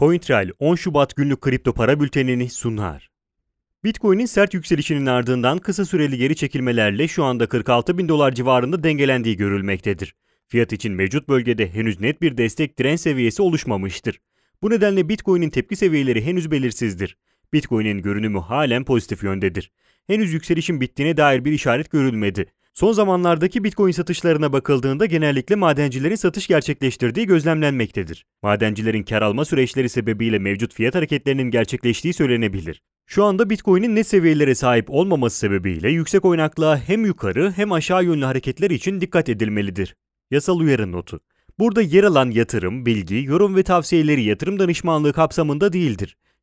CoinTrail 10 Şubat günlük kripto para bültenini sunar. Bitcoin'in sert yükselişinin ardından kısa süreli geri çekilmelerle şu anda 46 bin dolar civarında dengelendiği görülmektedir. Fiyat için mevcut bölgede henüz net bir destek direnç seviyesi oluşmamıştır. Bu nedenle Bitcoin'in tepki seviyeleri henüz belirsizdir. Bitcoin'in görünümü halen pozitif yöndedir. Henüz yükselişin bittiğine dair bir işaret görülmedi. Son zamanlardaki Bitcoin satışlarına bakıldığında genellikle madencilerin satış gerçekleştirdiği gözlemlenmektedir. Madencilerin kar alma süreçleri sebebiyle mevcut fiyat hareketlerinin gerçekleştiği söylenebilir. Şu anda Bitcoin'in net seviyelere sahip olmaması sebebiyle yüksek oynaklığa hem yukarı hem aşağı yönlü hareketler için dikkat edilmelidir. Yasal uyarı notu. Burada yer alan yatırım, bilgi, yorum ve tavsiyeleri yatırım danışmanlığı kapsamında değildir.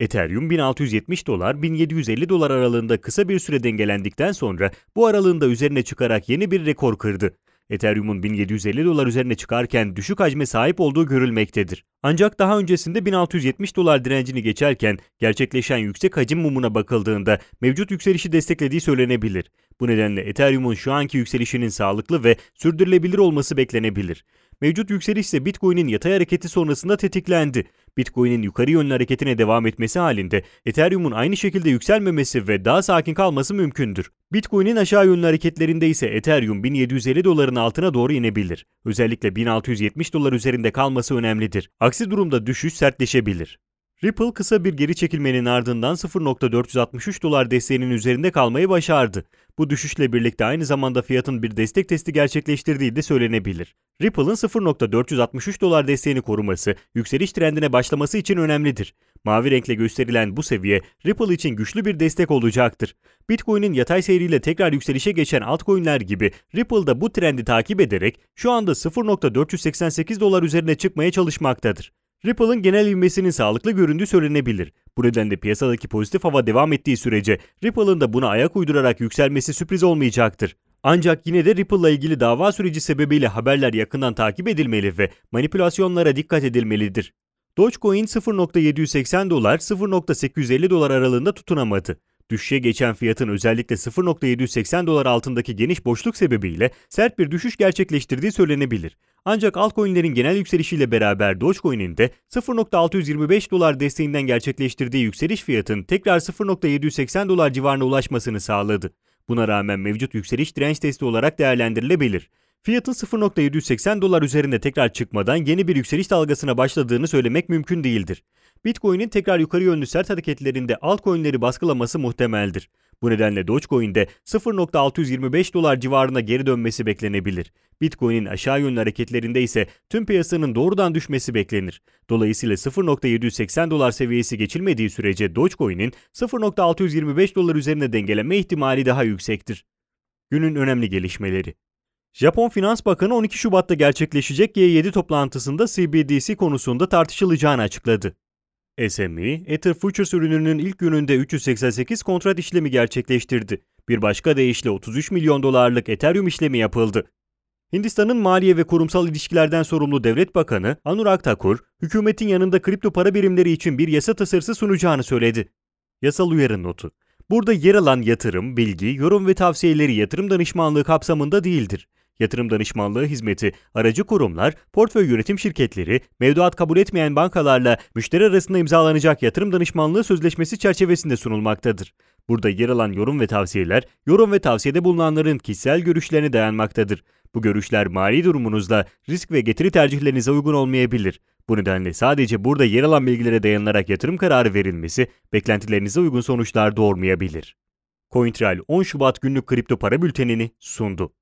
Ethereum 1670 dolar 1750 dolar aralığında kısa bir süre dengelendikten sonra bu aralığında üzerine çıkarak yeni bir rekor kırdı. Ethereum'un 1750 dolar üzerine çıkarken düşük hacme sahip olduğu görülmektedir. Ancak daha öncesinde 1670 dolar direncini geçerken gerçekleşen yüksek hacim mumuna bakıldığında mevcut yükselişi desteklediği söylenebilir. Bu nedenle Ethereum'un şu anki yükselişinin sağlıklı ve sürdürülebilir olması beklenebilir. Mevcut yükseliş ise Bitcoin'in yatay hareketi sonrasında tetiklendi. Bitcoin'in yukarı yönlü hareketine devam etmesi halinde Ethereum'un aynı şekilde yükselmemesi ve daha sakin kalması mümkündür. Bitcoin'in aşağı yönlü hareketlerinde ise Ethereum 1750 doların altına doğru inebilir. Özellikle 1670 dolar üzerinde kalması önemlidir. Aksi durumda düşüş sertleşebilir. Ripple kısa bir geri çekilmenin ardından 0.463 dolar desteğinin üzerinde kalmayı başardı. Bu düşüşle birlikte aynı zamanda fiyatın bir destek testi gerçekleştirdiği de söylenebilir. Ripple'ın 0.463 dolar desteğini koruması, yükseliş trendine başlaması için önemlidir. Mavi renkle gösterilen bu seviye Ripple için güçlü bir destek olacaktır. Bitcoin'in yatay seyriyle tekrar yükselişe geçen altcoin'ler gibi Ripple da bu trendi takip ederek şu anda 0.488 dolar üzerine çıkmaya çalışmaktadır. Ripple'ın genel ivmesinin sağlıklı göründüğü söylenebilir. Bu nedenle piyasadaki pozitif hava devam ettiği sürece Ripple'ın da buna ayak uydurarak yükselmesi sürpriz olmayacaktır. Ancak yine de Ripple'la ilgili dava süreci sebebiyle haberler yakından takip edilmeli ve manipülasyonlara dikkat edilmelidir. Dogecoin 0.780 dolar 0.850 dolar aralığında tutunamadı. Düşüşe geçen fiyatın özellikle 0.780 dolar altındaki geniş boşluk sebebiyle sert bir düşüş gerçekleştirdiği söylenebilir. Ancak altcoin'lerin genel yükselişiyle beraber Dogecoin'in de 0.625 dolar desteğinden gerçekleştirdiği yükseliş fiyatın tekrar 0.780 dolar civarına ulaşmasını sağladı. Buna rağmen mevcut yükseliş direnç testi olarak değerlendirilebilir. Fiyatın 0.780 dolar üzerinde tekrar çıkmadan yeni bir yükseliş dalgasına başladığını söylemek mümkün değildir. Bitcoin'in tekrar yukarı yönlü sert hareketlerinde altcoin'leri baskılaması muhtemeldir. Bu nedenle Dogecoin'de 0.625 dolar civarına geri dönmesi beklenebilir. Bitcoin'in aşağı yönlü hareketlerinde ise tüm piyasanın doğrudan düşmesi beklenir. Dolayısıyla 0.780 dolar seviyesi geçilmediği sürece Dogecoin'in 0.625 dolar üzerine dengeleme ihtimali daha yüksektir. Günün önemli gelişmeleri Japon Finans Bakanı 12 Şubat'ta gerçekleşecek G7 toplantısında CBDC konusunda tartışılacağını açıkladı. SME, Ether Futures ürününün ilk gününde 388 kontrat işlemi gerçekleştirdi. Bir başka deyişle 33 milyon dolarlık Ethereum işlemi yapıldı. Hindistan'ın maliye ve kurumsal ilişkilerden sorumlu devlet bakanı Anurag Thakur, hükümetin yanında kripto para birimleri için bir yasa tasarısı sunacağını söyledi. Yasal uyarı notu. Burada yer alan yatırım, bilgi, yorum ve tavsiyeleri yatırım danışmanlığı kapsamında değildir. Yatırım danışmanlığı hizmeti, aracı kurumlar, portföy yönetim şirketleri, mevduat kabul etmeyen bankalarla müşteri arasında imzalanacak yatırım danışmanlığı sözleşmesi çerçevesinde sunulmaktadır. Burada yer alan yorum ve tavsiyeler, yorum ve tavsiyede bulunanların kişisel görüşlerine dayanmaktadır. Bu görüşler mali durumunuzla risk ve getiri tercihlerinize uygun olmayabilir. Bu nedenle sadece burada yer alan bilgilere dayanılarak yatırım kararı verilmesi beklentilerinize uygun sonuçlar doğurmayabilir. CoinTrail 10 Şubat günlük kripto para bültenini sundu.